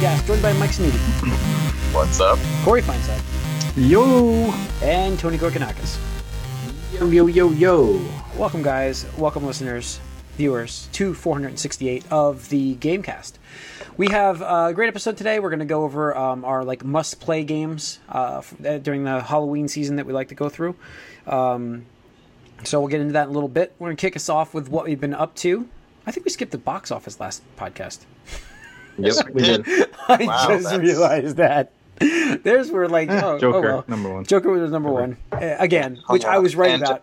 Gas, joined by Mike Sneedy, What's up? Corey Feinside, Yo! and Tony Gorkanakis. Yo, yo, yo, yo. Welcome, guys. Welcome, listeners, viewers, to 468 of the Gamecast. We have a great episode today. We're going to go over um, our like must-play games uh, f- uh, during the Halloween season that we like to go through. Um, so we'll get into that in a little bit. We're going to kick us off with what we've been up to. I think we skipped the box office last podcast. Yes, we did. I Wow, just that's- realized that. There's where like oh, oh Joker, well. number one. Joker was number one uh, again, which I was right And- about.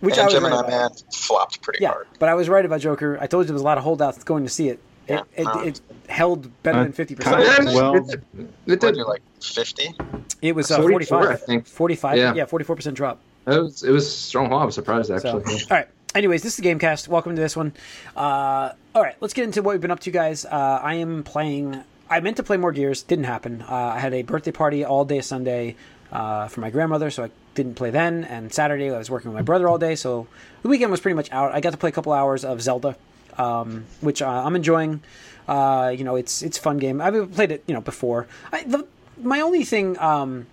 Which I was Gemini right about. Flopped pretty Yeah, hard. but I was right about Joker. I told you there was a lot of holdouts going to see it. It, Yeah. it, Um, it held better Uh, than fifty percent. well, it did. It did. you're like 50? It was uh, 44, 45. I think. 45. Yeah. Yeah, 44% drop. It was, it was strong. Well, I was surprised So, actually. all right. Anyways, this is Gamecast. Welcome to this one. Uh, all right, let's get into what we've been up to, guys. Uh, I am playing. I meant to play more Gears. Didn't happen. Uh, I had a birthday party all day Sunday uh, for my grandmother, so I didn't play then. And Saturday, I was working with my brother all day, so the weekend was pretty much out. I got to play a couple hours of Zelda, um, which uh, I'm enjoying. Uh, you know, it's it's a fun game. I've played it, you know, before. I, the, my only thing um,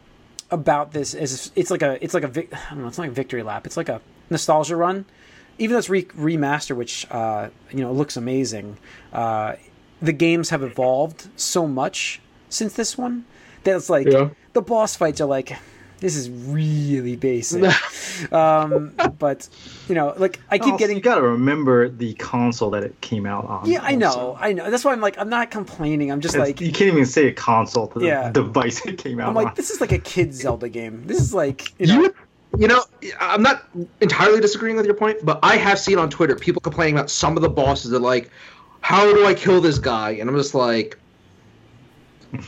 about this is it's like a it's like a don't know, it's like a victory lap. It's like a nostalgia run. Even though it's re- remaster, which uh, you know looks amazing, uh, the games have evolved so much since this one that it's like Yeah. the boss fights are like this is really basic. um, but you know, like I keep also, getting You gotta remember the console that it came out on. yeah, I know, also. I know. That's why I'm like I'm not complaining. I'm just It's- like you can't even say a console to the Yeah. device it came out on. I'm on. like this is like a kid Zelda game. This is like you know. You, you know, I'm not entirely disagreeing with your point, but I have seen on Twitter people complaining about some of the bosses. They're like, "How do I kill this guy?" And I'm just like,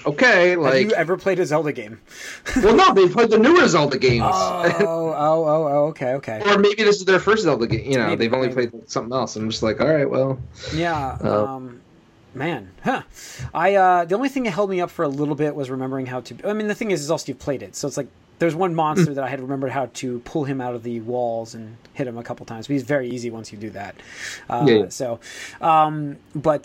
"Okay, like. have you ever played a Zelda game? well, no, they played the newer Zelda games, Oh, oh, oh, oh, okay, okay. or maybe this is their first Zelda game. You know, Maybe, they've only maybe. played something else. I'm just like, all right, well, Yeah. Uh, Um, man, huh? I uh, the only thing that held me up for a little bit was remembering how to. I mean, the thing is, is also you've played it, so it's like there's one monster that I had remembered how to pull him out of the walls and hit him a couple times. But he's very easy once you do that. Uh, Yeah, yeah. So, um, but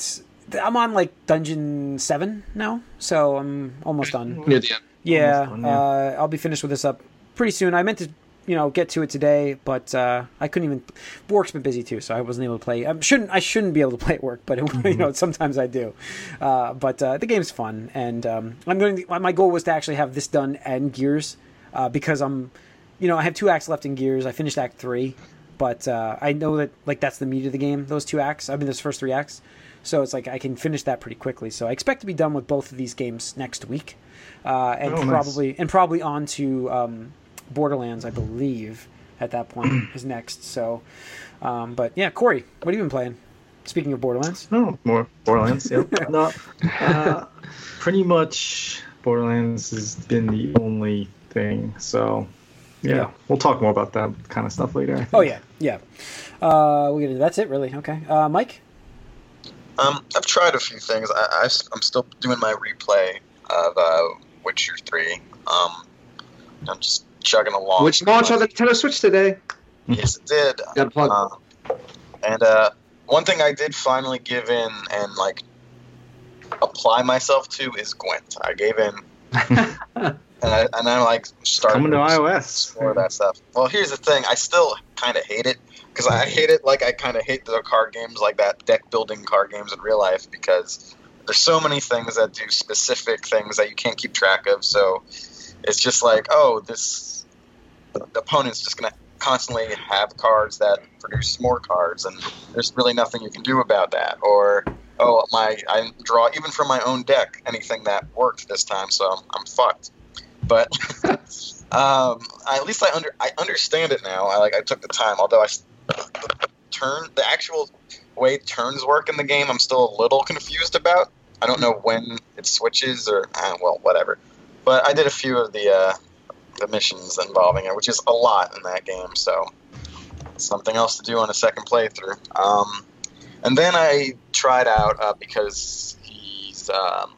th- I'm on like dungeon seven now, so I'm almost done. near the end. Yeah, Almost done, yeah. Uh, I'll be finished with this up pretty soon. I meant to, you know, get to it today, but uh, I couldn't even. Work's been busy too, so I wasn't able to play. I shouldn't. I shouldn't be able to play at work, but it, you know, sometimes I do. Uh, but uh, the game's fun, and um, I'm going. To, my goal was to actually have this done and Gears, uh, because I'm, you know, I have two acts left in Gears. I finished Act three, but uh, I know that like that's the meat of the game. Those two acts. I mean, those first three acts. So it's like I can finish that pretty quickly. So I expect to be done with both of these games next week, uh, and Oh, nice. probably and probably on to um, Borderlands, I believe, at that point is next. So, um, but yeah, Corey, what have you been playing? Speaking of Borderlands, No, more Borderlands. Yeah. no, uh, pretty much Borderlands has been the only thing. So, yeah, Yeah. we'll talk more about that kind of stuff later. I think. oh yeah, yeah. Uh, we get that's it, really. Okay, uh, Mike. Um, I've tried a few things. I, I, am still doing my replay of uh, Witcher 3. Um, I'm just chugging along. Which launched on the Nintendo Switch today. Yes, it did. Got plug. Uh, and uh, one thing I did finally give in and like apply myself to is Gwent. I gave in, and I and I like started Coming to explore iOS. that stuff. Well, here's the thing. I still kind of hate it because I hate it like I kind of hate the card games like that deck building card games in real life because there's so many things that do specific things that you can't keep track of. So it's just like, oh, this the opponent's just gonna constantly have cards that produce more cards, and there's really nothing you can do about that. Or oh, my I draw even from my own deck anything that worked this time, so I'm, I'm fucked. But um, I, at least I under I understand it now. I like I took the time, although I the turn the actual way turns work in the game, I'm still a little confused about. I don't know when it switches or uh, well, whatever. But I did a few of the uh, the missions involving it, which is a lot in that game. So something else to do on a second playthrough. Um, and then I tried out uh, because he's um,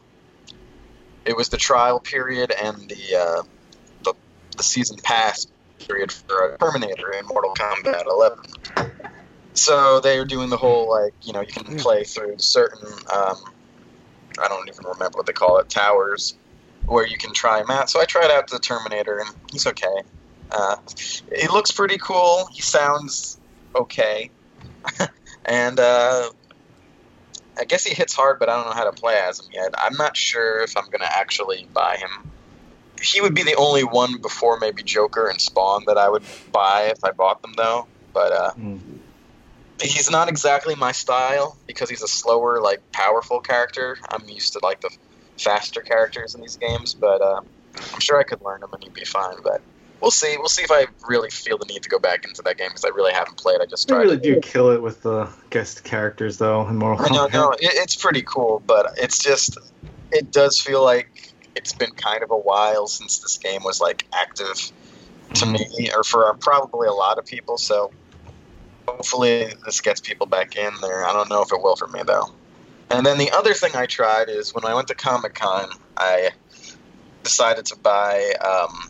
it was the trial period and the uh, the the season pass period for a Terminator in Mortal Kombat 11. So they were doing the whole like you know you can play through certain um, I don't even remember what they call it towers where you can try him out. So I tried out the Terminator, and he's okay. Uh, he looks pretty cool. He sounds okay, and uh, I guess he hits hard, but I don't know how to play as him yet. I'm not sure if I'm gonna actually buy him. He would be the only one before maybe Joker and Spawn that I would buy if I bought them, though. But uh, Mm. he's not exactly my style because he's a slower, like powerful character. I'm used to like the faster characters in these games, but uh, I'm sure I could learn him and he'd be fine. But we'll see. We'll see if I really feel the need to go back into that game because I really haven't played. I just They tried. really do kill it with the guest characters though in Mortal I know, Kombat. no, it, it's pretty cool, but it's just it does feel like it's been kind of a while since this game was like active to me, or for probably a lot of people. So hopefully this gets people back in there. I don't know if it will for me though. And then the other thing I tried is when I went to Comic Con, I decided to buy um,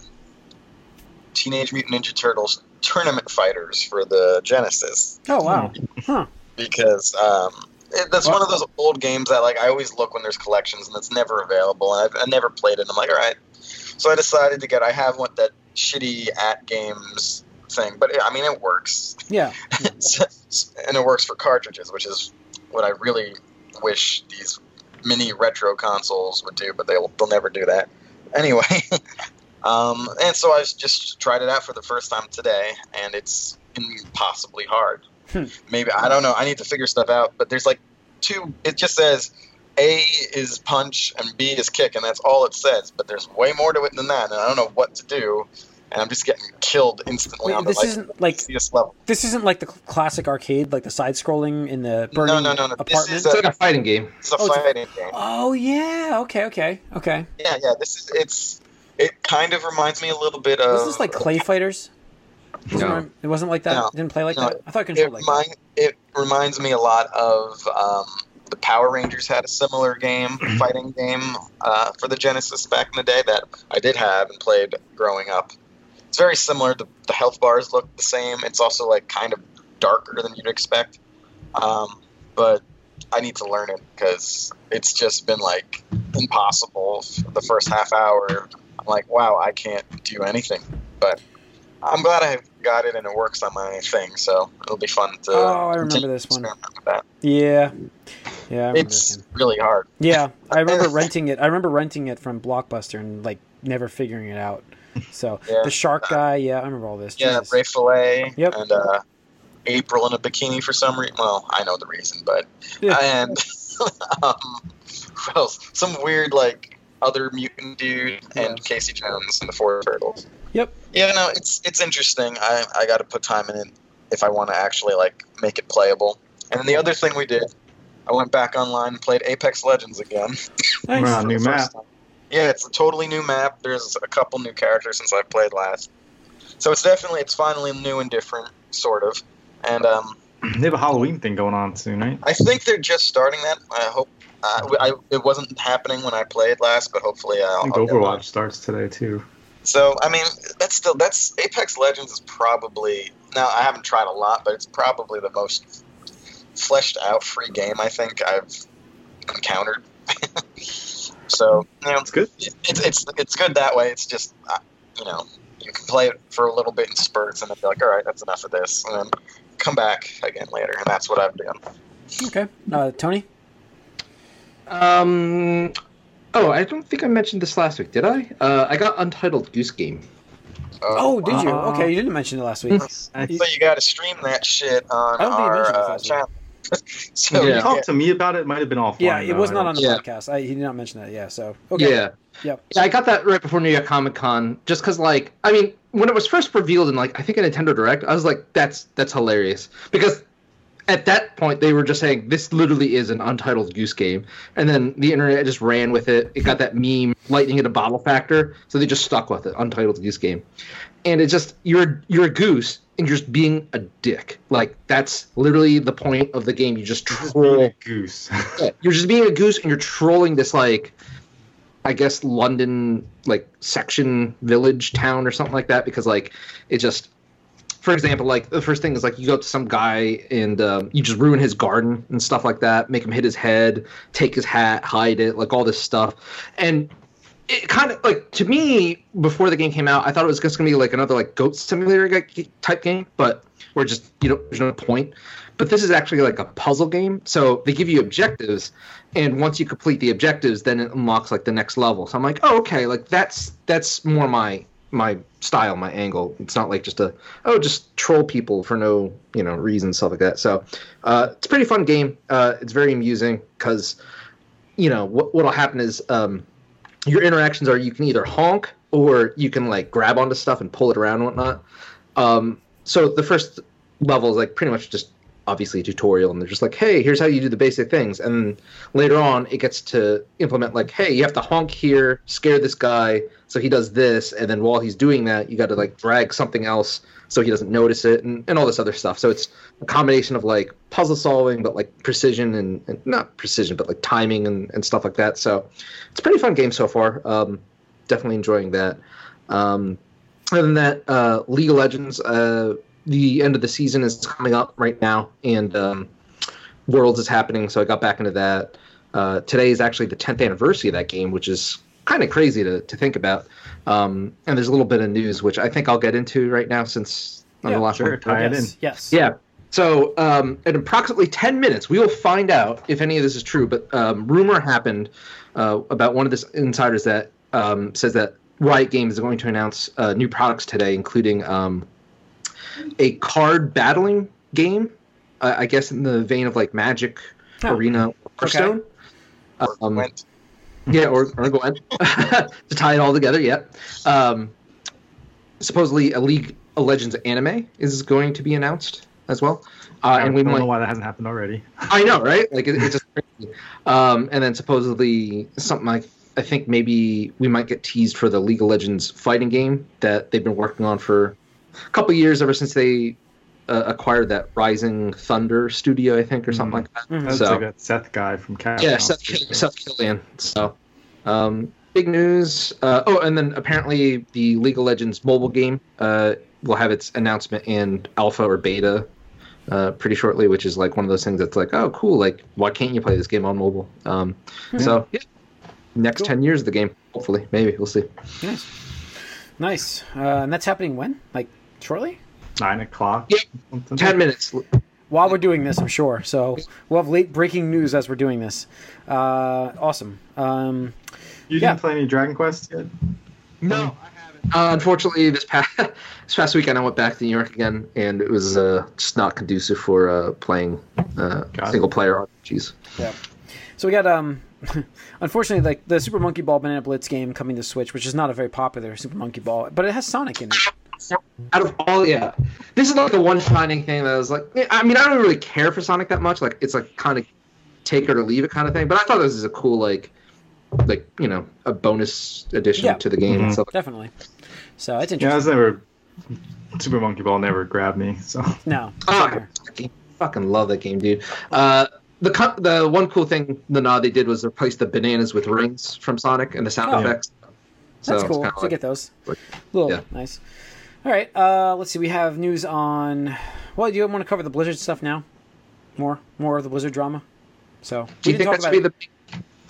Teenage Mutant Ninja Turtles Tournament Fighters for the Genesis Oh wow. Huh. because um, it, that's one of those old games that like I always look when there's collections and it's never available. And I've I never played it. And I'm like, all right. So I decided to get. I have what that shitty at games thing, but it, I mean it works, Yeah. and it works for cartridges, which is what I really wish these mini retro consoles would do, but they'll they'll never do that. Anyway. Um, and so I just tried it out for the first time today, and it's impossibly hard. Hmm. Maybe I don't know. I need to figure stuff out. But there's like two. It just says A is punch and B is kick, and that's all it says. But there's way more to it than that, and I don't know what to do. And I'm just getting killed instantly Wait, on the this like, isn't like easiest level. this isn't like the classic arcade, like the side scrolling in the No, burning no, no, no. This apartment. is It's like a fighting game. It's a Oh, it's a- fighting game. oh yeah. Okay. Okay. Okay. Yeah, yeah. This is it's. It kind of reminds me a little bit of. Was this like Clay Fighters? Doesn't No. rem- It wasn't like that. No. It didn't play like No. that. I thought it it, controlled like that. remind, it reminds me a lot of um, the Power Rangers had a similar game, fighting game uh, for the Genesis back in the day that I did have and played growing up. It's very similar. The, the health bars look the same. It's also like kind of darker than you'd expect. Um, but I need to learn it because it's just been like impossible for the first half hour. Like, wow, I can't do anything. But I'm glad I got it and it works on my thing, so it'll be fun to. Oh, I remember this one. Yeah. Yeah. It's really hard. Yeah, I remember renting it. I remember renting it from Blockbuster and like never figuring it out. So Yeah. the shark guy, yeah, I remember all this. Yeah, Jesus. Ray Fillet Yep. and uh, April in a bikini for some reason. Well, I know the reason, but Yeah. and um, who else? Some weird like other mutant dude and Casey Jones and the Four Turtles. Yep. Yeah, no, it's it's interesting. I I got to put time in it if I want to actually like make it playable. And then the other thing we did, I went back online and played Apex Legends again. Nice. Wow, new map. time. Yeah, it's a totally new map. There's a couple new characters since I played last, so it's definitely it's finally new and different, sort of. And um, They have a Halloween thing going on soon, right? I think they're just starting that. I hope. Uh, I, it wasn't happening when I played last, but hopefully I'll. I think I'll Overwatch one. starts today too. So I mean, that's still that's Apex Legends is probably now I haven't tried a lot, but it's probably the most fleshed out free game I think I've encountered. so you know, It's good. it's it's it's good that way. It's just uh, you know you can play it for a little bit in spurts and then be like, all right, that's enough of this, and then come back again later, and that's what I've done. Okay, uh, Tony. Um. Oh, I don't think I mentioned this last week, did I? Uh, I got Untitled Goose Game. Oh, did you? Uh, Okay, you didn't mention it last week. So you got to stream that shit on I don't think you our mentioned this uh, last week. channel. so you Yeah. talked to me about it. Might have been offline. Yeah, it though. was I not don't- on the Yeah. podcast. I, he did not mention that. Yeah, so okay. Yeah. Yep. Yeah, I got that right before New York Comic Con, just because, like, I mean, when it was first revealed in, like, I think a Nintendo Direct, I was like, that's that's hilarious because at that point they were just saying this literally is an untitled goose game, and then the internet just ran with it. It got that meme, lightning in a bottle factor, so they just stuck with it, untitled goose game, and it just you're you're a goose and you're just being a dick. Like that's literally the point of the game. You just Just troll a goose. yeah, you're just being a goose and you're trolling this like I guess London like section village town or something like that because like it just for example, like the first thing is like you go up to some guy and um, you just ruin his garden and stuff like that, make him hit his head, take his hat, hide it, like all this stuff, and it kind of like to me before the game came out, I thought it was just gonna be like another like goat simulator type game, but where just you know there's no point. But this is actually like a puzzle game, so they give you objectives, and once you complete the objectives, then it unlocks like the next level. So I'm like, oh okay, like that's that's more my my style, my angle. It's not like just a oh just troll people for no you know reason stuff like that. So uh, it's a pretty fun game. Uh, it's very amusing because you know what what'll happen is um, your interactions are you can either honk or you can like grab onto stuff and pull it around and whatnot. Um, so the first level is like pretty much just obviously a tutorial and they're just like hey here's how you do the basic things. And later on it gets to implement like hey you have to honk here scare this guy so he does this and then while he's doing that you got to like drag something else so he doesn't notice it and, and all this other stuff. So it's a combination of like puzzle solving but like precision and, and not precision but like timing and, and stuff like that. So it's a pretty fun game so far. Um, definitely enjoying that. Um, other than that uh, league of legends uh, the end of the season is coming up right now, and um, Worlds is happening, so I got back into that. Uh, today is actually the 10th anniversary of that game, which is kind of crazy to, to think about. Um, and there's a little bit of news, which I think I'll get into right now since I'm Yeah, the last Sure, one. tie it in. yes, yes. Yeah. So, um, in approximately 10 minutes, we will find out if any of this is true. But um, rumor happened uh, about one of the insiders that um, says that Riot Games is going to announce uh, new products today, including um, a card battling game. Uh, I guess in the vein of like Magic, Oh, Arena, or okay. Stone. Or Um, yeah, or, or Gwent. to tie it all together, yeah. Um, supposedly, a League of Legends anime is going to be announced as well. Uh, I and we don't might know why that hasn't happened already. I know, right? Like it, it's just crazy. Um, and then supposedly something like I think maybe we might get teased for the League of Legends fighting game that they've been working on for a couple years ever since they uh, acquired that Rising Thunder studio, I think, or something like that. Mhm. That's So- like that Seth guy from Cat. Yeah, Seth, Seth Killian. So, um, big news. Uh, oh, and then apparently the League of Legends mobile game uh, will have its announcement in alpha or beta uh, pretty shortly, which is like one of those things that's like, oh, cool. Like, why can't you play this game on mobile? Um, So, yeah, next Cool. 10 years of the game, hopefully. Maybe. We'll see. Nice. Nice. Uh, and that's happening when? Like shortly? Nine o'clock. Yeah, something. 10 minutes. While we're doing this, I'm sure. So we'll have late breaking news as we're doing this. Uh, awesome. Um, You Yeah. didn't play any Dragon Quest yet? No, I haven't. Uh, unfortunately, this past this past weekend, I went back to New York again, and it was uh, just not conducive for uh, playing uh, single player RPGs. yeah. So we got um, unfortunately like the Super Monkey Ball Banana Blitz game coming to Switch, which is not a very popular Super Monkey Ball, but it has Sonic in it. Out of all, yeah, this is like the one shining thing that was like. I mean, I don't really care for Sonic that much. Like, it's like kind of take it or leave it kind of thing. But I thought this is a cool like, like you know, a bonus addition Yeah. to the game and Mhm. stuff. Definitely. So it's interesting Yeah, I was never. Super Monkey Ball never grabbed me. So no. Oh, same here. I fucking love that game, dude. Uh, the co- the one cool thing the nod they did was replace the bananas with rings from Sonic and the sound Oh. effects. So That's it's cool. kinda to like- get those. like- Little yeah. nice. All right. Uh, let's see. We have news on. Well, do you want to cover the Blizzard stuff now? More, more of the Blizzard drama. So Do we you think talk that's be it. the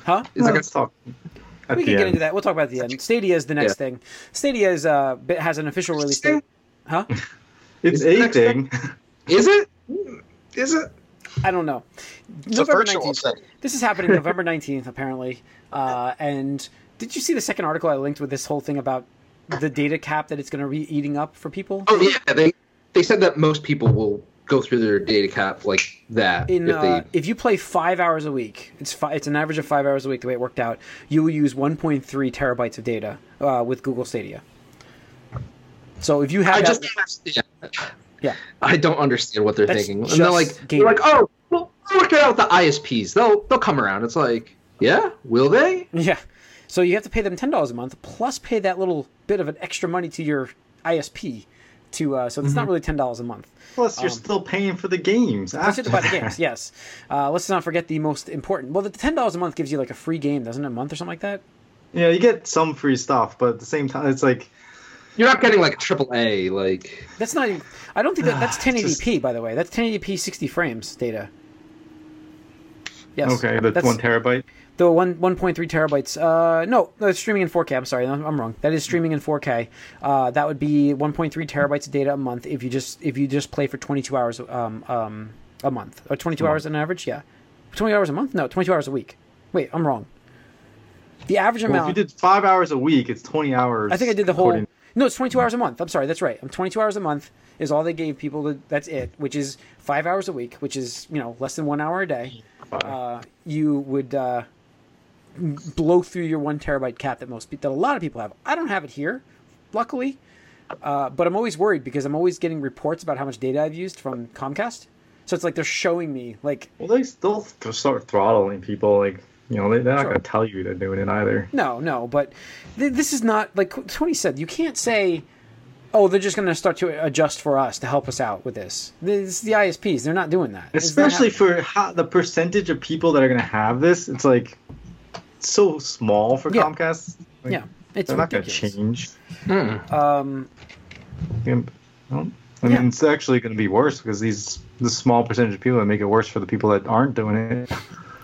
Huh? is that let's talk at we the can get into that. We'll talk about it at the end. Stadia is the next Yeah. thing. Stadia is uh has an official release date. Huh? It's Is a next thing. Is it? Is it? I don't know. It's November virtual 19th. thing. This is happening November 19th, apparently. Uh, and did you see the second article I linked with this whole thing about the data cap that it's going to be eating up for people? Oh yeah, they they said that most people will go through their data cap like that In, if uh, if you play five hours a week, it's fi- it's an average of five hours a week. The way it worked out, you will use 1.3 terabytes of data uh, with Google Stadia. So if you have I that, just don't. Yeah. I don't understand what they're That's thinking. And they're like, gaming. they're like, oh, we'll work it out with the ISPs. They'll they'll come around. It's like, yeah, will they? yeah, so you have to pay them ten dollars a month plus pay that little bit of an extra money to your ISP. To uh, so it's Mm-hmm. not really ten dollars a month. Plus, you're Um, still paying for the games. Let's after just about the games. Yes. Uh, let's not forget the most important. Well, the ten dollars a month gives you like a free game, doesn't it? A month or something like that. Yeah, you get some free stuff, but at the same time, it's like you're not getting like a triple A. Like That's not. Even, I don't think that that's 1080p. By the way, that's 1080p 60 frames data. Yes. Okay, that's, one terabyte. The one 1.3 terabytes. Uh, no, no, it's streaming in 4K. I'm sorry, I'm, I'm wrong. That is streaming in 4K. Uh, that would be 1.3 terabytes of data a month if you just if you just play for 22 hours um, um, a month or 22 hours on average. Yeah, 20 hours a month. No, 22 hours a week. Wait, I'm wrong. The average Well, if you did five hours a week, it's twenty hours. I think I did the whole. according- No, it's 22 hours a month. I'm sorry, that's right. I'm 22 hours a month is all they gave people. To, that's it, which is five hours a week, which is you know less than one hour a day. Uh, you would uh, blow through your one terabyte cap that most that a lot of people have. I don't have it here, luckily, uh, but I'm always worried because I'm always getting reports about how much data I've used from Comcast. So it's like they're showing me like Well, they still start throttling people. Like you know, they, they're not Sure. going to tell you they're doing it either. No, no, but th- this is not like Tony said. You can't say, "Oh, they're just going to start to adjust for us to help us out with this." This is the ISPs. They're not doing that. It's not Especially for how, the percentage of people that are going to have this, it's like so small for Yeah. Comcast. Like, yeah, it's they're not going to ridiculous. change. Um, Yeah, well, I Yeah. mean, it's actually going to be worse because these the small percentage of people that make it worse for the people that aren't doing it.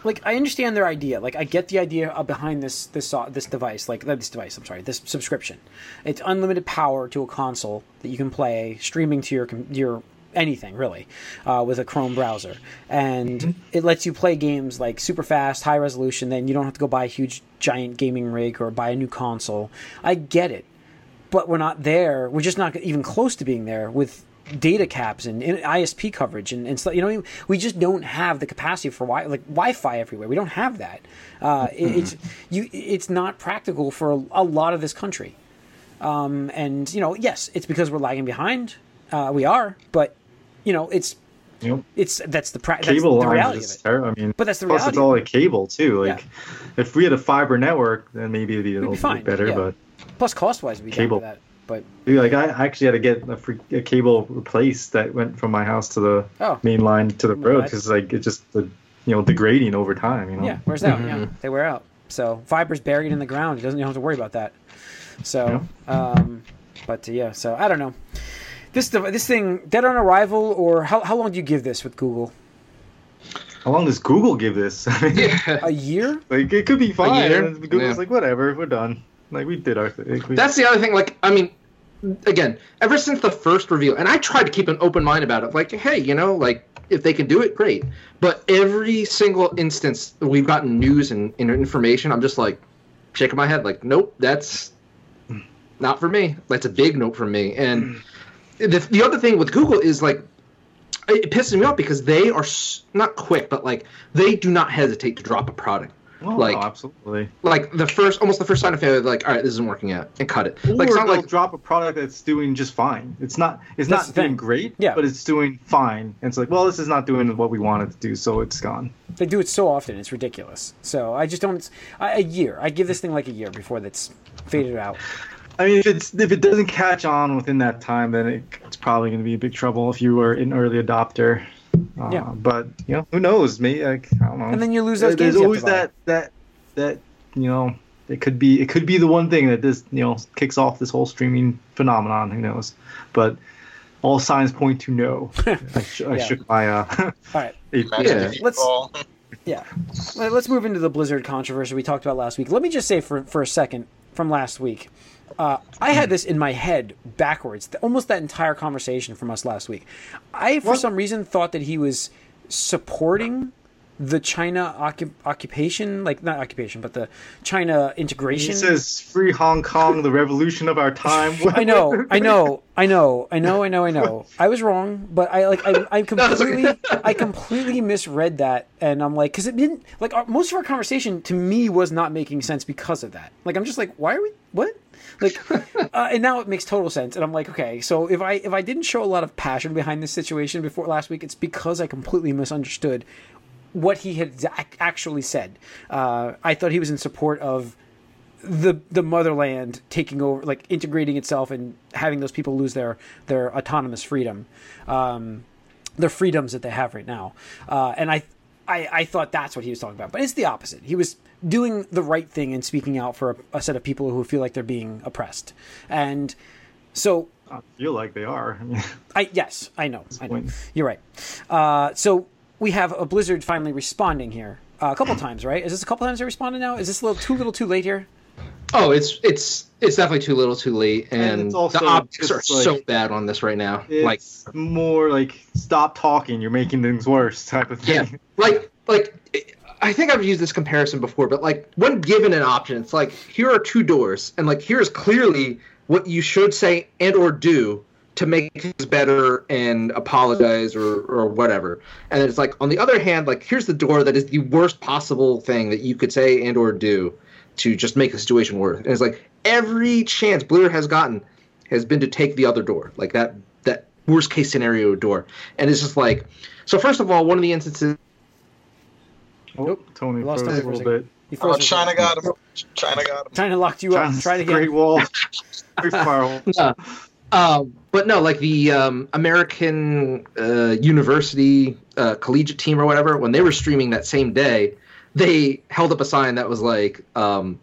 like I understand their idea. Like I get the idea uh, behind this this so- this device. Like uh, this device. I'm sorry. This subscription. It's unlimited power to a console that you can play streaming to your your anything really uh, with a Chrome browser, and it lets you play games like super fast, high resolution. Then you don't have to go buy a huge giant gaming rig or buy a new console. I get it, but we're not there. We're just not even close to being there with data caps and, and ISP coverage and, and stuff. You know, we just don't have the capacity for wi- like Wi-Fi everywhere. We don't have that. Uh, it- It's you. It's not practical for a, a lot of this country. Um, and you know, yes, it's because we're lagging behind. Uh, we are, but you know, it's You know, it's that's the pra- that's cable the reality is of it. terrible. I mean, But that's the plus reality it's all like cable too. Like, if we had a fiber network, then maybe it'd be a be little fine, bit better. yeah. But Plus, cost-wise, we Cable. that. But Dude, like I actually had to get a, free, a cable replaced that went from my house to the Oh. main line to the road because like it just the you know degrading over time. You know. Yeah, wears out. Yeah, they wear out. So fiber's buried in the ground. It doesn't have to worry about that. So, um, but yeah. So I don't know. This dev- this thing dead on arrival, or how how long do you give this with Google? How long does Google give this? I mean, yeah. A year? like it could be fine. year? Google's Yeah. like whatever, we're done. Like we did our thing. We- That's the other thing. Like, I mean, again, ever since the first reveal, and I tried to keep an open mind about it. Like, hey, you know, like if they can do it, great. But every single instance we've gotten news and, and information, I'm just like shaking my head, like, nope, that's not for me. That's a big note for me. And the, the other thing with Google is like. It pisses me off because they are s- not quick, but like they do not hesitate to drop a product. Oh, like- no, absolutely. Like the first, almost the first sign of failure, they're like, all right, this isn't working out, and cut it. Or Like it's not they'll like drop a product that's doing just fine. It's not. It's That's not doing thing. great. Yeah. But it's doing fine. And it's like, well, this is not doing what we wanted to do, so it's gone. They do it so often, it's ridiculous. So I just don't. I, a year. I give this thing like a year before that's faded out. I mean, if it's if it doesn't catch on within that time, then it, it's probably going to be a big trouble if you were an early adopter. Uh, Yeah. But you know, who knows? Maybe like, I don't know. And then you lose those There- games There's you have always to buy. that that that you know. It could be it could be the one thing that this you know kicks off this whole streaming phenomenon. Who knows? But all signs point to no. I, sh- I Yeah. shook my uh. All right. Yeah. Let's- Yeah. Let's move into the Blizzard controversy we talked about last week. Let me just say for, for a second from last week. Uh, I had this in my head backwards, almost that entire conversation from us last week. I, for What? some reason, thought that he was supporting the China occup- occupation, like not occupation, but the China integration. He says, "Free Hong Kong, the revolution of our time." I know, I know, I know, I know, I know, I know. I was wrong, but I like I, I completely, I completely misread that, and I'm like, because it didn't like our, most of our conversation to me was not making sense because of that. Like I'm just like, why are we what? Like, uh, and now it makes total sense, and I'm like, okay, so if I if I didn't show a lot of passion behind this situation before last week, it's because I completely misunderstood what he had actually said. Uh, I thought he was in support of the the motherland taking over, like integrating itself and having those people lose their their autonomous freedom, um, their freedoms that they have right now. Uh, and I, I I thought that's what he was talking about, but it's the opposite. He was doing the right thing and speaking out for a, a set of people who feel like they're being oppressed. And So I feel like they are. I yes, I know. I know. You're right. Uh, so we have a Blizzard finally responding here uh, a couple times, right? Is this a couple times they responded now? Is this a little too little too late here? Oh, it's it's it's definitely too little, too late, and, it's also the optics are like- so bad on this right now. like, more like stop talking. You're making things worse type of thing. yeah, like like I think I've used this comparison before, but like when given an option, it's like here are two doors, and like here's clearly what you should say and or do to make things better and apologize or or whatever. And it's like on the other hand, like here's the door that is the worst possible thing that you could say and or do to just make the situation worse. And it's like every chance Blizzard has gotten has been to take the other door, like that that worst case scenario door. And it's just like so. First of all, one of the instances Oh, Tony We lost froze a for a little bit. He Oh, froze for a China second. got him. China got him. China locked you up. China's Try it again. Great Wall. Great firewall. Um, but no, like the um, American uh, University uh, collegiate team or whatever, when they were streaming that same day, they held up a sign that was like um,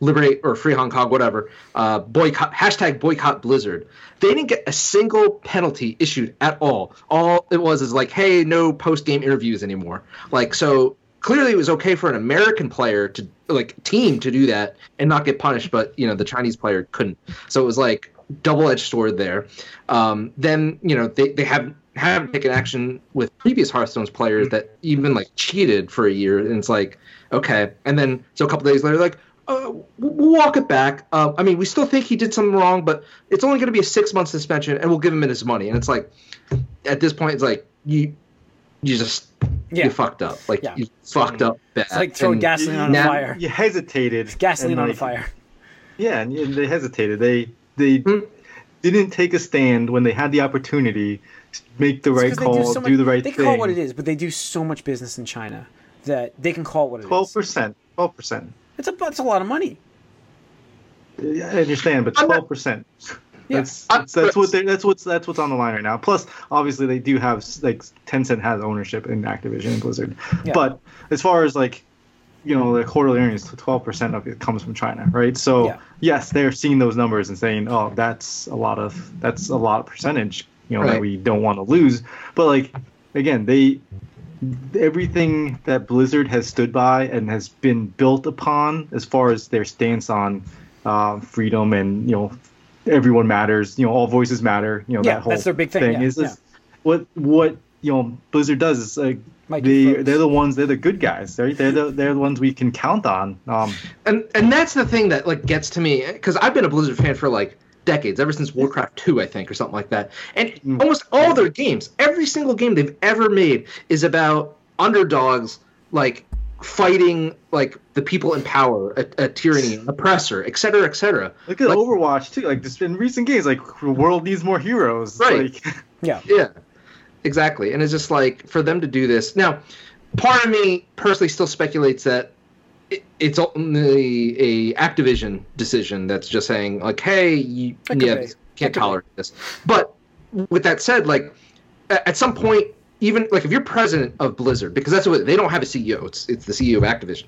"Liberate" or "Free Hong Kong," whatever. Uh, boycott hashtag boycott Blizzard. They didn't get a single penalty issued at all. All it was is like, hey, no post game interviews anymore. Like so. Clearly, it was okay for an American player to like team to do that and not get punished, but you know the Chinese player couldn't. So it was like double-edged sword there. Um, then you know they, they have have taken action with previous Hearthstone's players that even like cheated for a year, and it's like okay. And then so a couple days later, like uh, we'll we'll walk it back. Uh, I mean, we still think he did something wrong, but it's only going to be a six-month suspension, and we'll give him in his money. And it's like at this point, it's like you you just Yeah. you fucked up, like Yeah. you fucked up bad. It's like throwing And- gasoline on a fire. You hesitated. It's Gasoline and, on a fire. Yeah, and and they hesitated. They they Hmm. didn't take a stand when they had the opportunity to make the right right 'cause they call, so do, the right They thing. can call it what it is, but they do so much business in China that they can call it what it is. Twelve percent. Twelve percent. It's a that's a lot of money. I understand, but twelve percent. Yeah. That's, I'm- that's that's what they that's what's that's what's on the line right now. Plus, obviously, they do have like Tencent has ownership in Activision and Blizzard. Yeah. But as far as like you know, the quarterly earnings, twelve percent of it comes from China, right? So Yeah. yes, they're seeing those numbers and saying, oh, that's a lot of that's a lot of percentage, you know, that we don't want to lose. But like again, they everything that Blizzard has stood by and has been built upon as far as their stance on uh, freedom and you know everyone matters, you know all voices matter, you know Yeah, that whole that's their big thing, yeah, is, is yeah. what what you know Blizzard does is like Mikey they froze. they're the ones they're the good guys right they're the they're the ones we can count on um and and that's the thing that like gets to me because I've been a Blizzard fan for like decades, ever since Warcraft two, I think, or something like that. And Mm. almost all their games, every single game they've ever made, is about underdogs like fighting like the people in power, a, a tyranny, an oppressor, et cetera, et cetera. look at Like- Overwatch too like just in recent games like the world needs more heroes Right. like, Yeah. Yeah, exactly. And it's just like for them to do this now. Part of me personally still speculates that it, it's only a Activision decision that's just saying like, hey, you, yeah, be. can't That could be. tolerate this. But with that said, like at some point, even like if you're president of Blizzard, because that's what they don't have a CEO, it's it's the CEO of Activision.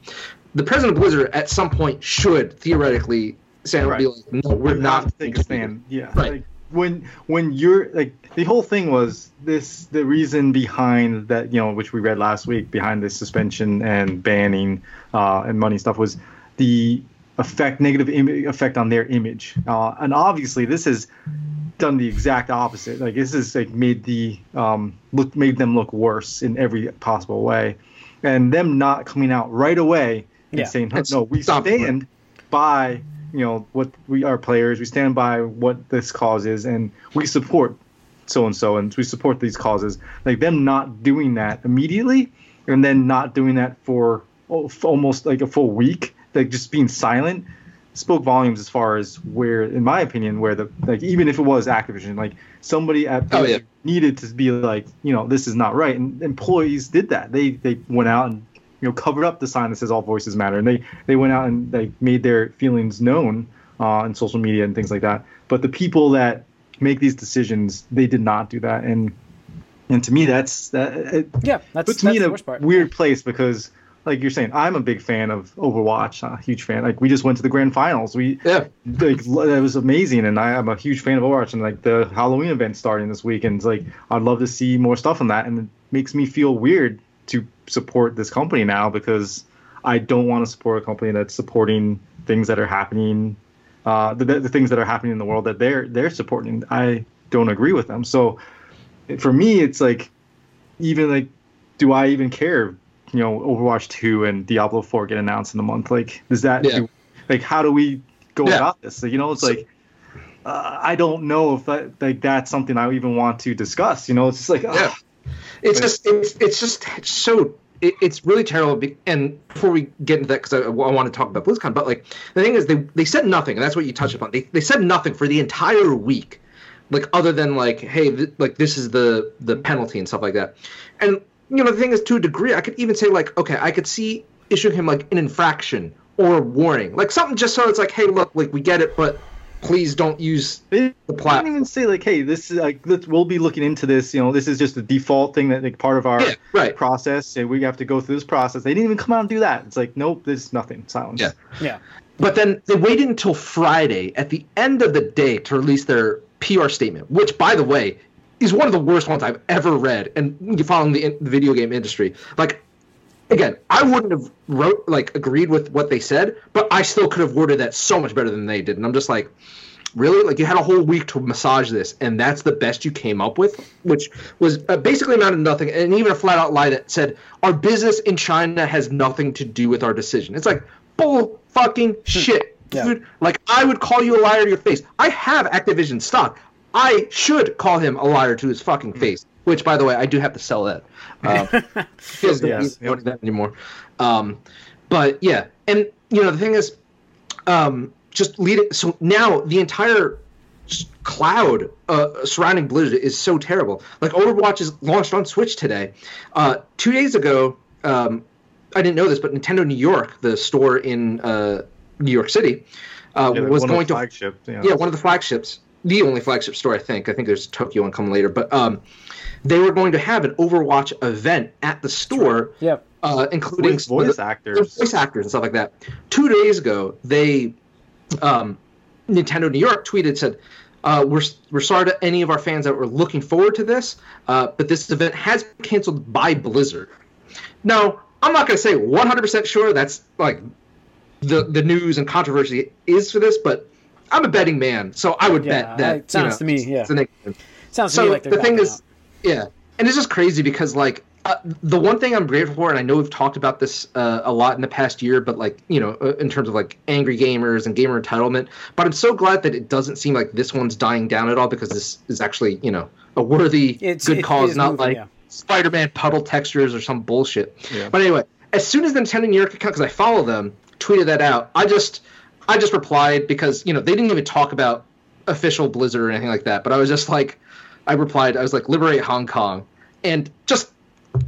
The president of Blizzard at some point should theoretically say, be like, no, we're We not have take a stand. Yeah. Right. Like, when when you're like the whole thing was this the reason behind that you know which we read last week behind the suspension and banning uh, and money stuff was the effect negative Im- effect on their image. Uh, and obviously this has done the exact opposite. Like this has like made the um look made them look worse in every possible way. And them not coming out right away and Yeah. saying It's no we stand by you know what we are players we stand by what this cause is and we support so and so and we support these causes like them not doing that immediately and then not doing that for oh, almost like a full week like just being silent spoke volumes as far as where in my opinion where the like even if it was activision like somebody at Oh, yeah. needed to be like you know this is not right and employees did that they they went out and you know covered up the sign that says all voices matter and they they went out and they made their feelings known uh, on social media and things like that but the people that make these decisions they did not do that and and to me that's that it Yeah. That's, puts that's me in the a worst part. weird place because like you're saying, I'm a big fan of Overwatch. a huge fan. Like we just went to the grand finals. We Yeah. like it was amazing, and I, am a huge fan of Overwatch. And like the Halloween event starting this week, and it's like I'd love to see more stuff on that. And it makes me feel weird to support this company now because I don't want to support a company that's supporting things that are happening, uh, the, the things that are happening in the world that they're they're supporting. I don't agree with them. So for me, it's like even like, do I even care? You know, Overwatch two and Diablo four get announced in a month. Like, does that Yeah. do, like how do we go Yeah. about this? So, you know, it's So- like. Uh, I don't know if that, like that's something I even want to discuss. You know, it's just like, ah, Yeah. It's But- just it's it's just so it, it's really terrible. And before we get into that, because I, I want to talk about BlizzCon, but like the thing is, they they said nothing, and that's what you touched upon. They they said nothing for the entire week, like other than like, hey, th- like this is the the penalty and stuff like that. And you know, the thing is, to a degree, I could even say like, okay, I could see issuing him like an infraction or a warning, like something just so it's like, hey, look, like we get it, but please don't use They the platform. didn't even say like, "Hey, this is like let's, we'll be looking into this." You know, this is just the default thing that like part of our Yeah, right. process, and we have to go through this process. They didn't even come out and do that. It's like, nope, there's nothing. Silence. Yeah. Yeah. But then they waited until Friday at the end of the day to release their PR statement, which, by the way, is one of the worst ones I've ever read. And you're following the, in- the video game industry, like, again, I wouldn't have wrote like agreed with what they said, but I still could have worded that so much better than they did. And I'm just like, really? Like, you had a whole week to massage this, and that's the best you came up with, which was uh, basically amounted to nothing, and even a flat out lie that said our business in China has nothing to do with our decision. It's like bull fucking shit, Yeah. dude. Like, I would call you a liar to your face. I have Activision stock. I should call him a liar to his fucking face. Which, by the way, I do have to sell that. Doesn't Yes, yep. that anymore. Um, but yeah, and you know the thing is, um, just lead it. So now the entire cloud uh, surrounding Blizzard is so terrible. Like Overwatch is launched on Switch today. Uh, two days ago, um, I didn't know this, but Nintendo New York, the store in uh, New York City, uh, Yeah, was one going of the to flagship. Yeah. yeah, one of the flagships, the only flagship store I think. I think there's a Tokyo one coming later, but um, they were going to have an Overwatch event at the store, Yep. uh, including With voice the- actors. voice actors and stuff like that. Two days ago, they, um, Nintendo New York tweeted said, uh, "We're we're sorry to any of our fans that were looking forward to this, uh, but this event has been canceled by Blizzard." Now, I'm not going to say 100% sure that's like the the news and controversy is for this, but I'm a betting man, so I would Yeah, bet that it sounds you know, to me, yeah. it's a negative Sounds to so me like they're the thing is out. yeah and it's just crazy because like uh, the one thing i'm grateful for and i know we've talked about this uh, a lot in the past year but like you know uh, in terms of like angry gamers and gamer entitlement but i'm so glad that it doesn't seem like this one's dying down at all because this is actually you know a worthy It's- good it cause is not moving, like yeah. spider-man puddle textures or some bullshit Yeah. but anyway as soon as the nintendo new york account because i follow them tweeted that out i just i just replied because you know they didn't even talk about official blizzard or anything like that but i was just like I replied, I was like, liberate Hong Kong. And just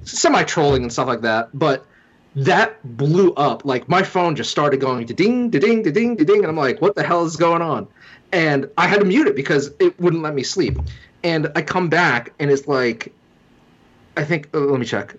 semi trolling and stuff like that. But that blew up. Like, my phone just started going to ding, to ding, to ding, to ding. And I'm like, what the hell is going on? And I had to mute it because it wouldn't let me sleep. And I come back and it's like, I think, uh, let me check.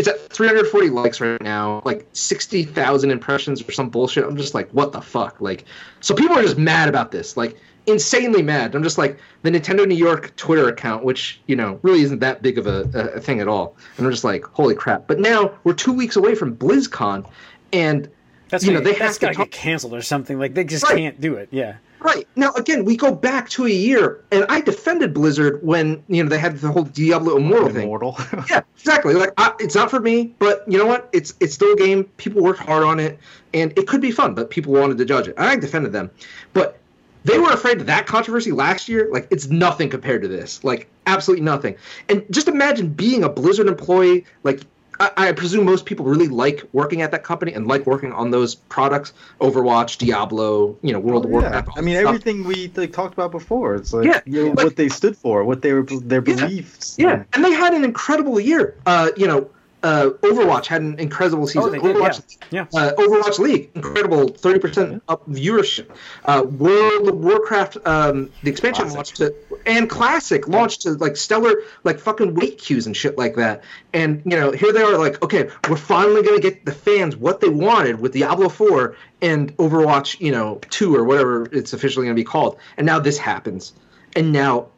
It's at 340 likes right now, like 60,000 impressions or some bullshit. I'm just like, what the fuck? Like, so people are just mad about this. Like, insanely mad. I'm just like the Nintendo New York Twitter account, which you know really isn't that big of a, a, thing at all. And I'm just like, holy crap! But now we're two weeks away from BlizzCon, and That's you know, gonna, they that's have to talk- get canceled or something. Like they just Right. can't do it. Yeah. Right now again we go back to a year, and I defended Blizzard when you know they had the whole Diablo Immortal thing. Immortal. Yeah, exactly. Like I, it's not for me, but you know what? It's it's still a game. People worked hard on it, and it could be fun. But people wanted to judge it. I defended them, but they were afraid of that controversy last year. Like it's nothing compared to this. Like absolutely nothing. And just imagine being a Blizzard employee. Like I, I presume most people really like working at that company and like working on those products: Overwatch, Diablo, you know, World of Oh, Yeah. Warcraft. I mean, everything we like, talked about before. It's like Yeah, you know, what they stood for, what they were, their Yeah. beliefs. Yeah, and they had an incredible year. Uh, you know, uh, Overwatch had an incredible season. they did, Overwatch, yeah. Uh, Overwatch League, incredible, thirty percent up viewership. Uh, World of Warcraft, um, the expansion Classic. launched to, and Classic launched to like stellar, like fucking wait queues and shit like that. And you know, here they are, like, okay, we're finally gonna get the fans what they wanted with Diablo Four and Overwatch, you know, Two or whatever it's officially gonna be called. And now this happens, and now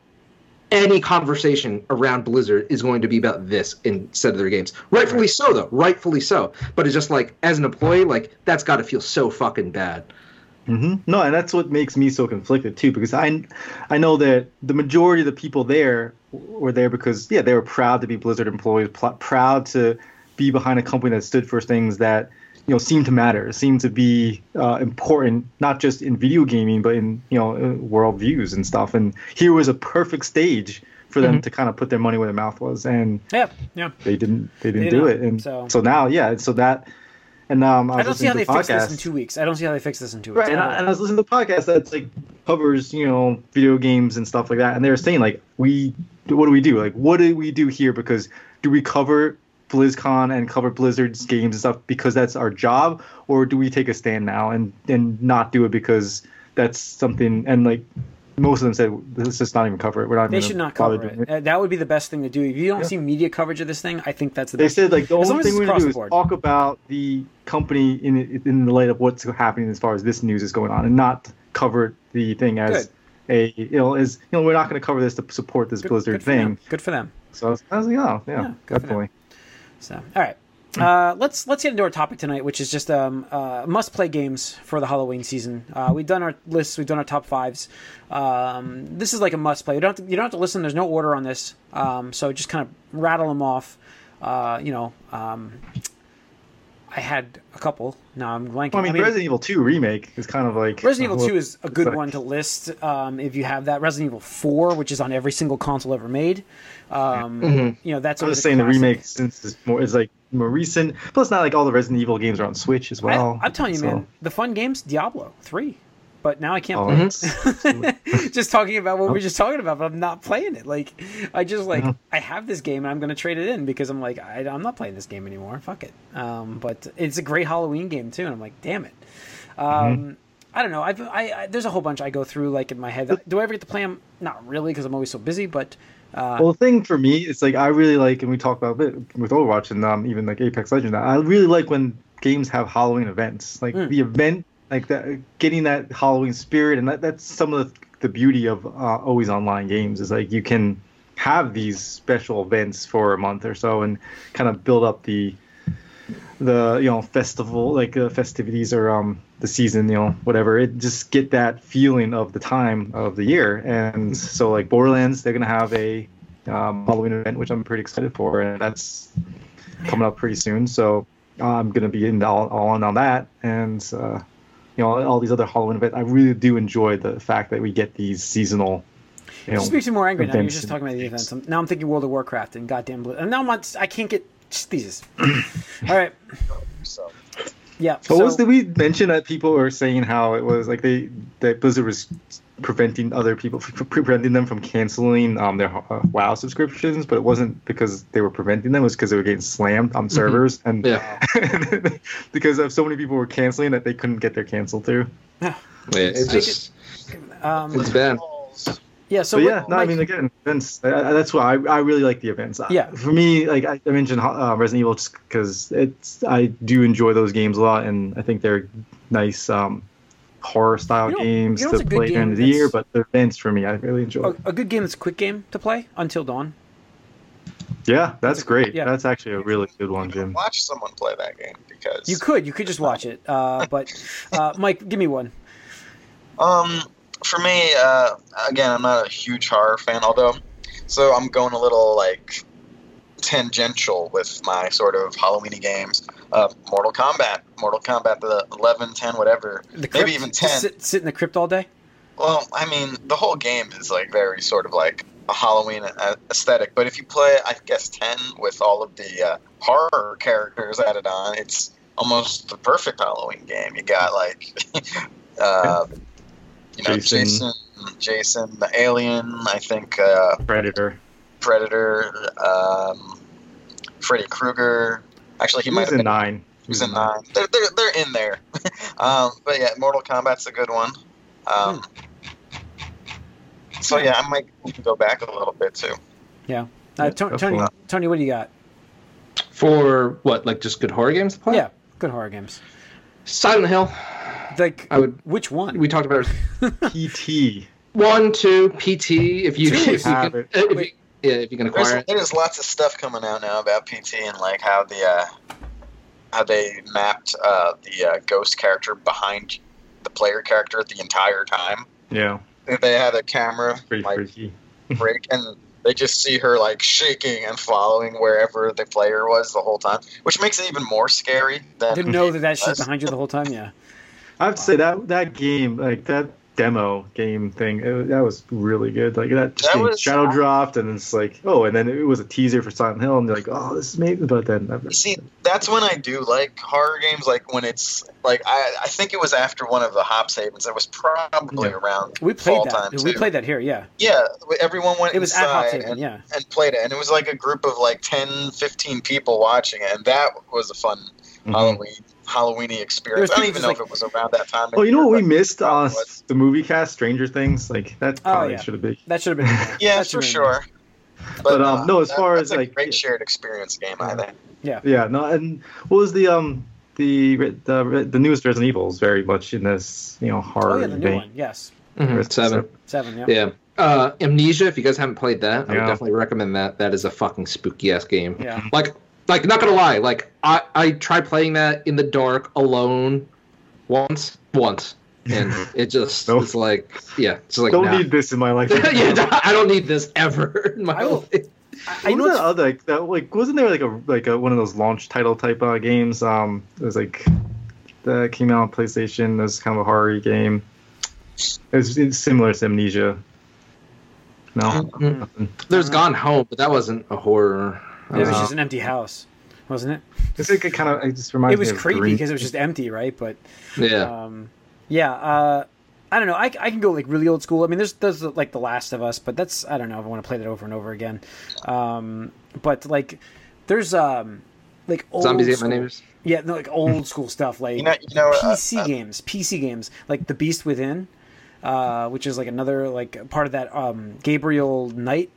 any conversation around Blizzard is going to be about this instead of their games. Rightfully so, though. Rightfully so. But it's just like, as an employee, like that's got to feel so fucking bad. Mm-hmm. No, and that's what makes me so conflicted too, because I, I know that the majority of the people there were there because yeah, they were proud to be Blizzard employees, pl- proud to be behind a company that stood for things that you know seem to matter, seem to be uh, important, not just in video gaming, but in you know uh, world views and stuff. And here was a perfect stage for them to kind of put their money where their mouth was, and Yeah, yeah. they didn't. They didn't They do it, and so- so, now, yeah, so that. And um, I, I don't see how they fix this in two weeks. I don't see how they fix this in two weeks. Right, and I, and I was listening to the podcast that's like covers you know video games and stuff like that, and they were saying like we what do we do like what do we do here because do we cover BlizzCon and cover Blizzard's games and stuff because that's our job, or do we take a stand now and and not do it because that's something and like most of them said let's just not even cover it. We're not. They should not cover doing it. Uh, that would be the best thing to do. If you don't Yeah. see media coverage of this thing, I think that's the They best. said like the only thing we're gonna do is talk about the company in in the light of what's happening as far as this news is going on, and not cover the thing as a you know as you know we're not going to cover this to support this Good- Blizzard good for them. thing. Good for them. So I was, like, oh yeah, Yeah, good definitely. So, all right. Uh, let's let's get into our topic tonight, which is just um, uh, must play games for the Halloween season. Uh, we've done our lists, we've done our top fives. Um, this is like a must play. You don't have to, you don't have to listen. There's no order on this, um, so just kind of rattle them off. Uh, you know, um, I had a couple. Now I'm blanking. Well, I mean, Resident Evil 2 remake is kind of like Resident Evil 2 is a good like- one to list um, if you have that. Resident Evil 4, which is on every single console ever made. Um, You know, that's I'm always just a saying the remake since it's more is like more recent. Plus, not like all the Resident Evil games are on Switch as well. I, am telling you, so- man, the fun games, Diablo 3. But now I can't Oh, play it. just talking about what we are just talking about, but I'm not playing it. Like, I just like Mhm. I have this game and I'm going to trade it in because I'm like I, I'm not playing this game anymore. Fuck it. Um, but it's a great Halloween game too, and I'm like, damn it. Um, Mm-hmm. I don't know. I've, I, I there's a whole bunch I go through like in my head. Do I ever get to play them? Not really, because I'm always so busy. But uh, Well, the thing for me is like I really like, and we talk about it with Overwatch and um, even like Apex Legends. I really like when games have Halloween events, like Mm. the event, like that, getting that Halloween spirit, and that, that's some of the, the beauty of uh, always online games is like you can have these special events for a month or so and kind of build up the the you know festival like uh, festivities or um the season you know whatever. It just get that feeling of the time of the year. And so like borderlands they're gonna have a um, halloween event which i'm pretty excited for and that's coming up pretty soon. So i'm gonna be in all, all in on that. And uh you know all these other halloween events i really do enjoy the fact that we get these seasonal you know just makes me more angry now. You're just talking about the events. I'm- now I'm thinking World of Warcraft and goddamn Blue. And now I'm not, I can't get Jesus. All right. So Yeah. So, was did we mention that people were saying how it was like they that Blizzard was preventing other people f- preventing them from canceling um, their uh, WoW subscriptions, but it wasn't because they were preventing them; it was because they were getting slammed on servers, and Yeah. because of so many people were canceling that they couldn't get their canceled through. Yeah, It's I just um, it's bad. yeah. So but what- yeah, no, I mean again, events. I, I- that's why I, I really like the events. I- Yeah. For me, like I, I mentioned uh, Resident Evil, just because it's I do enjoy those games a lot, and I think they're nice um, horror style You know- games you know to play during game the year. that's- But the events for me, I really enjoy. a, a good game that's a quick game to play until dawn. yeah, that's great. yeah. That's actually a really good one, Jim. watch someone play that game because You could, you could just watch it. Uh, but uh, Mike, give me one. Um, for me, uh, again, I'm not a huge horror fan, although, so I'm going a little like tangential with my sort of Halloweeny games. Uh, Mortal Kombat, Mortal Kombat, the 11, 10, whatever, The crypt, maybe even 10. Sit, sit in the crypt all day. Well, I mean, the whole game is like very sort of like a Halloween aesthetic, but if you play, I guess, 10 with all of the uh, horror characters added on, it's almost the perfect Halloween game. You got like, uh, you know, Jason. Jason. Jason, the alien, I think uh, Predator. Predator, um, Freddy Krueger. Actually, he, He might was have in been. nine. He was in nine. They're they're, they're in there. um, but yeah, Mortal Kombat's a good one. Um, so yeah, I might go back a little bit too. Yeah. Uh, Yeah, Tony, Tony, what do you got? For what, like just good horror games to play? Yeah, good horror games. Silent Hill. Like, I would. which one? We talked about. PT. one, two, PT. If you, if you have can, it. if you, Wait. Yeah, if you can There's, acquire it. there's lots of stuff coming out now about PT and like how the uh, how they mapped uh, the uh, ghost character behind the player character the entire time. Yeah, They had a camera pretty like freaky. break and they just see her like shaking and following wherever the player was the whole time, which makes it even more scary than Didn't know that that shit's was. behind you the whole time. Yeah. I have to say that that game, like that demo game thing, it, that was really good. Like that just That getting was- shadow dropped, and it's like, oh, and then it was a teaser for Silent Hill, and you're like, oh, this is maybe, but then You see, that's when I do like horror games. Like when it's like I, I think it was after one of the Hops Havens. It was probably Yeah. around We played fall that. time We too. played that here. Yeah. Yeah, everyone went It was at inside Hophaven. and, Yeah. and played it, and it was like a group of like 10, 15 people watching it, and that was a fun Mhm. Halloween Halloweeny experience. I don't even know like- if it was around that time. Oh, you know what we but- missed? Uh, the movie cast, Stranger Things. Like that Oh, probably yeah. should have been. That should have been. Yeah, for been in there. sure. But, um, no, as that- far that's as, a like- great shared experience game, I think. Yeah, Yeah. no, and what was the um the the the newest Resident Evil is very much in this you know horror Oh yeah, the new vein. one. Yes. Mhm, Seven. Seven. Yeah. Yeah. Uh, Amnesia. If you guys haven't played that, I would definitely recommend that. That is a fucking spooky ass game. Yeah. Like, like not gonna lie. Like, I I tried playing that in the dark alone once, once, and it just Nope. it's like, yeah, it's like Don't nah. need this in my life. yeah, I don't need this ever in my I life. I, I know was it's that other like that like wasn't there like a like a, one of those launch title type uh, games? Um, it was like that came out on PlayStation. It was kind of a horror game. It it's similar to Amnesia. No, Mhm. There's Gone Home, but that wasn't a horror. It was Uh, just an empty house, wasn't it? It's like a kind of. It just reminds It was me of creepy because it was just empty, right? But yeah. um, yeah. Uh, I don't know. I, I can go like really old school. I mean, there's there's like The Last of Us, but that's I don't know if I want to play that over and over again. Um, but like there's um like old Zombies ate my school- neighbors. Yeah, no, like old school stuff like You know, you know, uh, PC uh, games, PC games like The Beast Within, uh, which is like another like part of that um, Gabriel Knight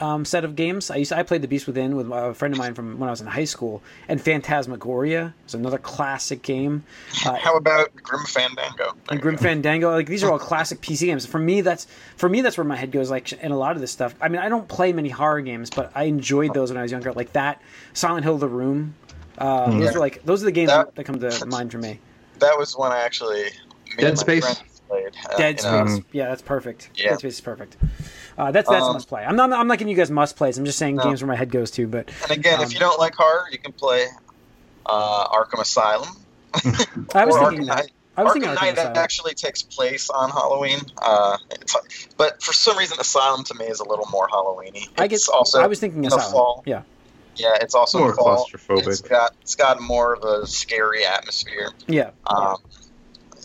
um, set of games. I used to, I played The Beast Within with a friend of mine from when I was in high school, and Phantasmagoria is another classic game. Uh, How about Grim Fandango? There and Grim go. Fandango, like these are all classic PC games. For me, that's for me that's where my head goes. Like in a lot of this stuff. I mean, I don't play many horror games, but I enjoyed those when I was younger. Like that, Silent Hill, The Room. Uh, Those are like those are the games That- that, come to mind for me. That was when I actually Dead Space? Played, uh, Dead you know. Space. Yeah, that's perfect. Yeah. Dead Space is perfect. Uh, that's that's a Um, must play. I'm not I'm not giving you guys must plays. I'm just saying No. games where my head goes to. But And again, Um, if you don't like horror, you can play uh, Arkham Asylum. I was thinking Arkham that. I was Arkham thinking Arkham Knight Asylum. actually takes place on Halloween, uh, it's, but for some reason, Asylum to me is a little more Halloweeny. I guess also I was thinking in the Asylum. fall. Yeah. yeah, it's also More fall. claustrophobic. It's got it's got more of a scary atmosphere. Yeah. Um,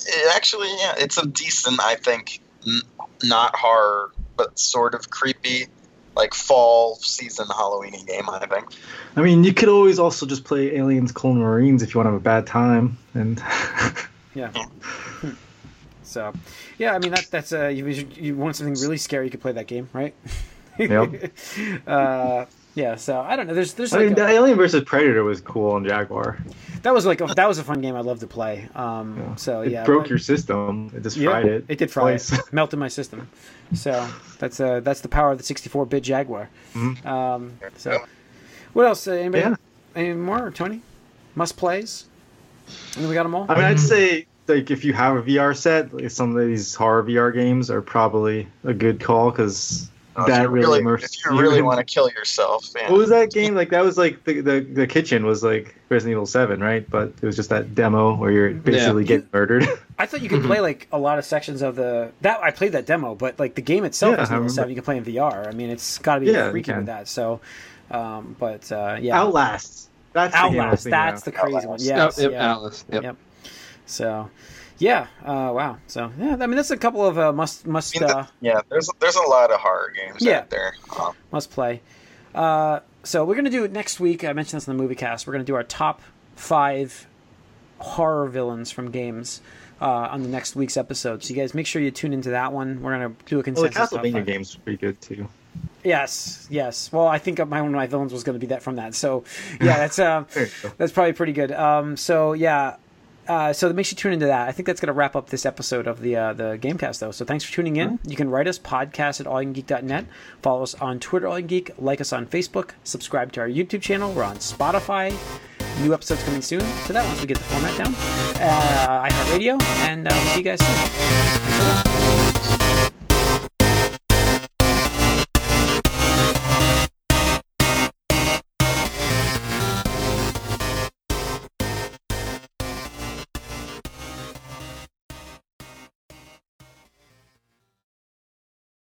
it actually, yeah, it's a decent, I think, n- not horror, but sort of creepy, like fall season Halloweeny game. I think. I mean, you could always also just play Aliens: Colonial Marines if you want to have a bad time. And Yeah. Hmm. So, yeah, I mean that that's uh you you want something really scary, you could play that game, right? Yep. uh, yeah. So I don't know. There's there's I like mean, a- the Alien versus Predator was cool on Jaguar. that was like a, that was a fun game. I love to play. Um. Yeah. So it yeah. broke but- your system. It just Yeah, fried it. It did fry twice. it. Melted my system. So that's uh that's the power of the 64-bit Jaguar. Mhm. Um. So what else? Uh, anybody? Yeah. Any more? Tony? Must plays. And we got them all. I mean, I'd say like if you have a VR set, like, some of these horror VR games are probably a good call because If that really, really, immerses if you really want to kill yourself, yeah. What was that game? Like that was like the, the the kitchen was like Resident Evil Seven, right? But it was just that demo where you're basically getting murdered. I thought you could play like a lot of sections of the that I played that demo, but like the game itself Yeah, is I level seven. You can play in VR. I mean, it's got to be Yeah, you freaky with that. So, um, but uh, yeah, Outlast. That's the game I was Outlast. thinking That's the crazy one. Yes, Yep, yep, yeah. Outlast. Yep. Yep. So, yeah. Uh, wow. So yeah, I mean that's a couple of uh, must must I mean, uh, Yeah, there's there's a lot of horror games Yeah. out there. Um, must play. Uh, so we're gonna do it next week. I mentioned this in the movie cast. We're gonna do our top five horror villains from games uh, on the next week's episode. So you guys make sure you tune into that one. We're gonna do a Well, the consensus. top Castlevania game's pretty good too. Yes, yes. Well, I think my one of my villains was going to be that from that. So yeah, that's uh, There you go. that's probably pretty good. Um, so yeah. Uh, so make sure you tune into that. I think that's going to wrap up this episode of the uh, the Gamecast, though. So thanks for tuning in. You can write us podcast at allyoucangeek.net. Follow us on Twitter, All You Geek. Like us on Facebook. Subscribe to our YouTube channel. We're on Spotify. New episodes coming soon. So that once we get the format down. Uh, iHeartRadio, and uh, we'll see you guys soon.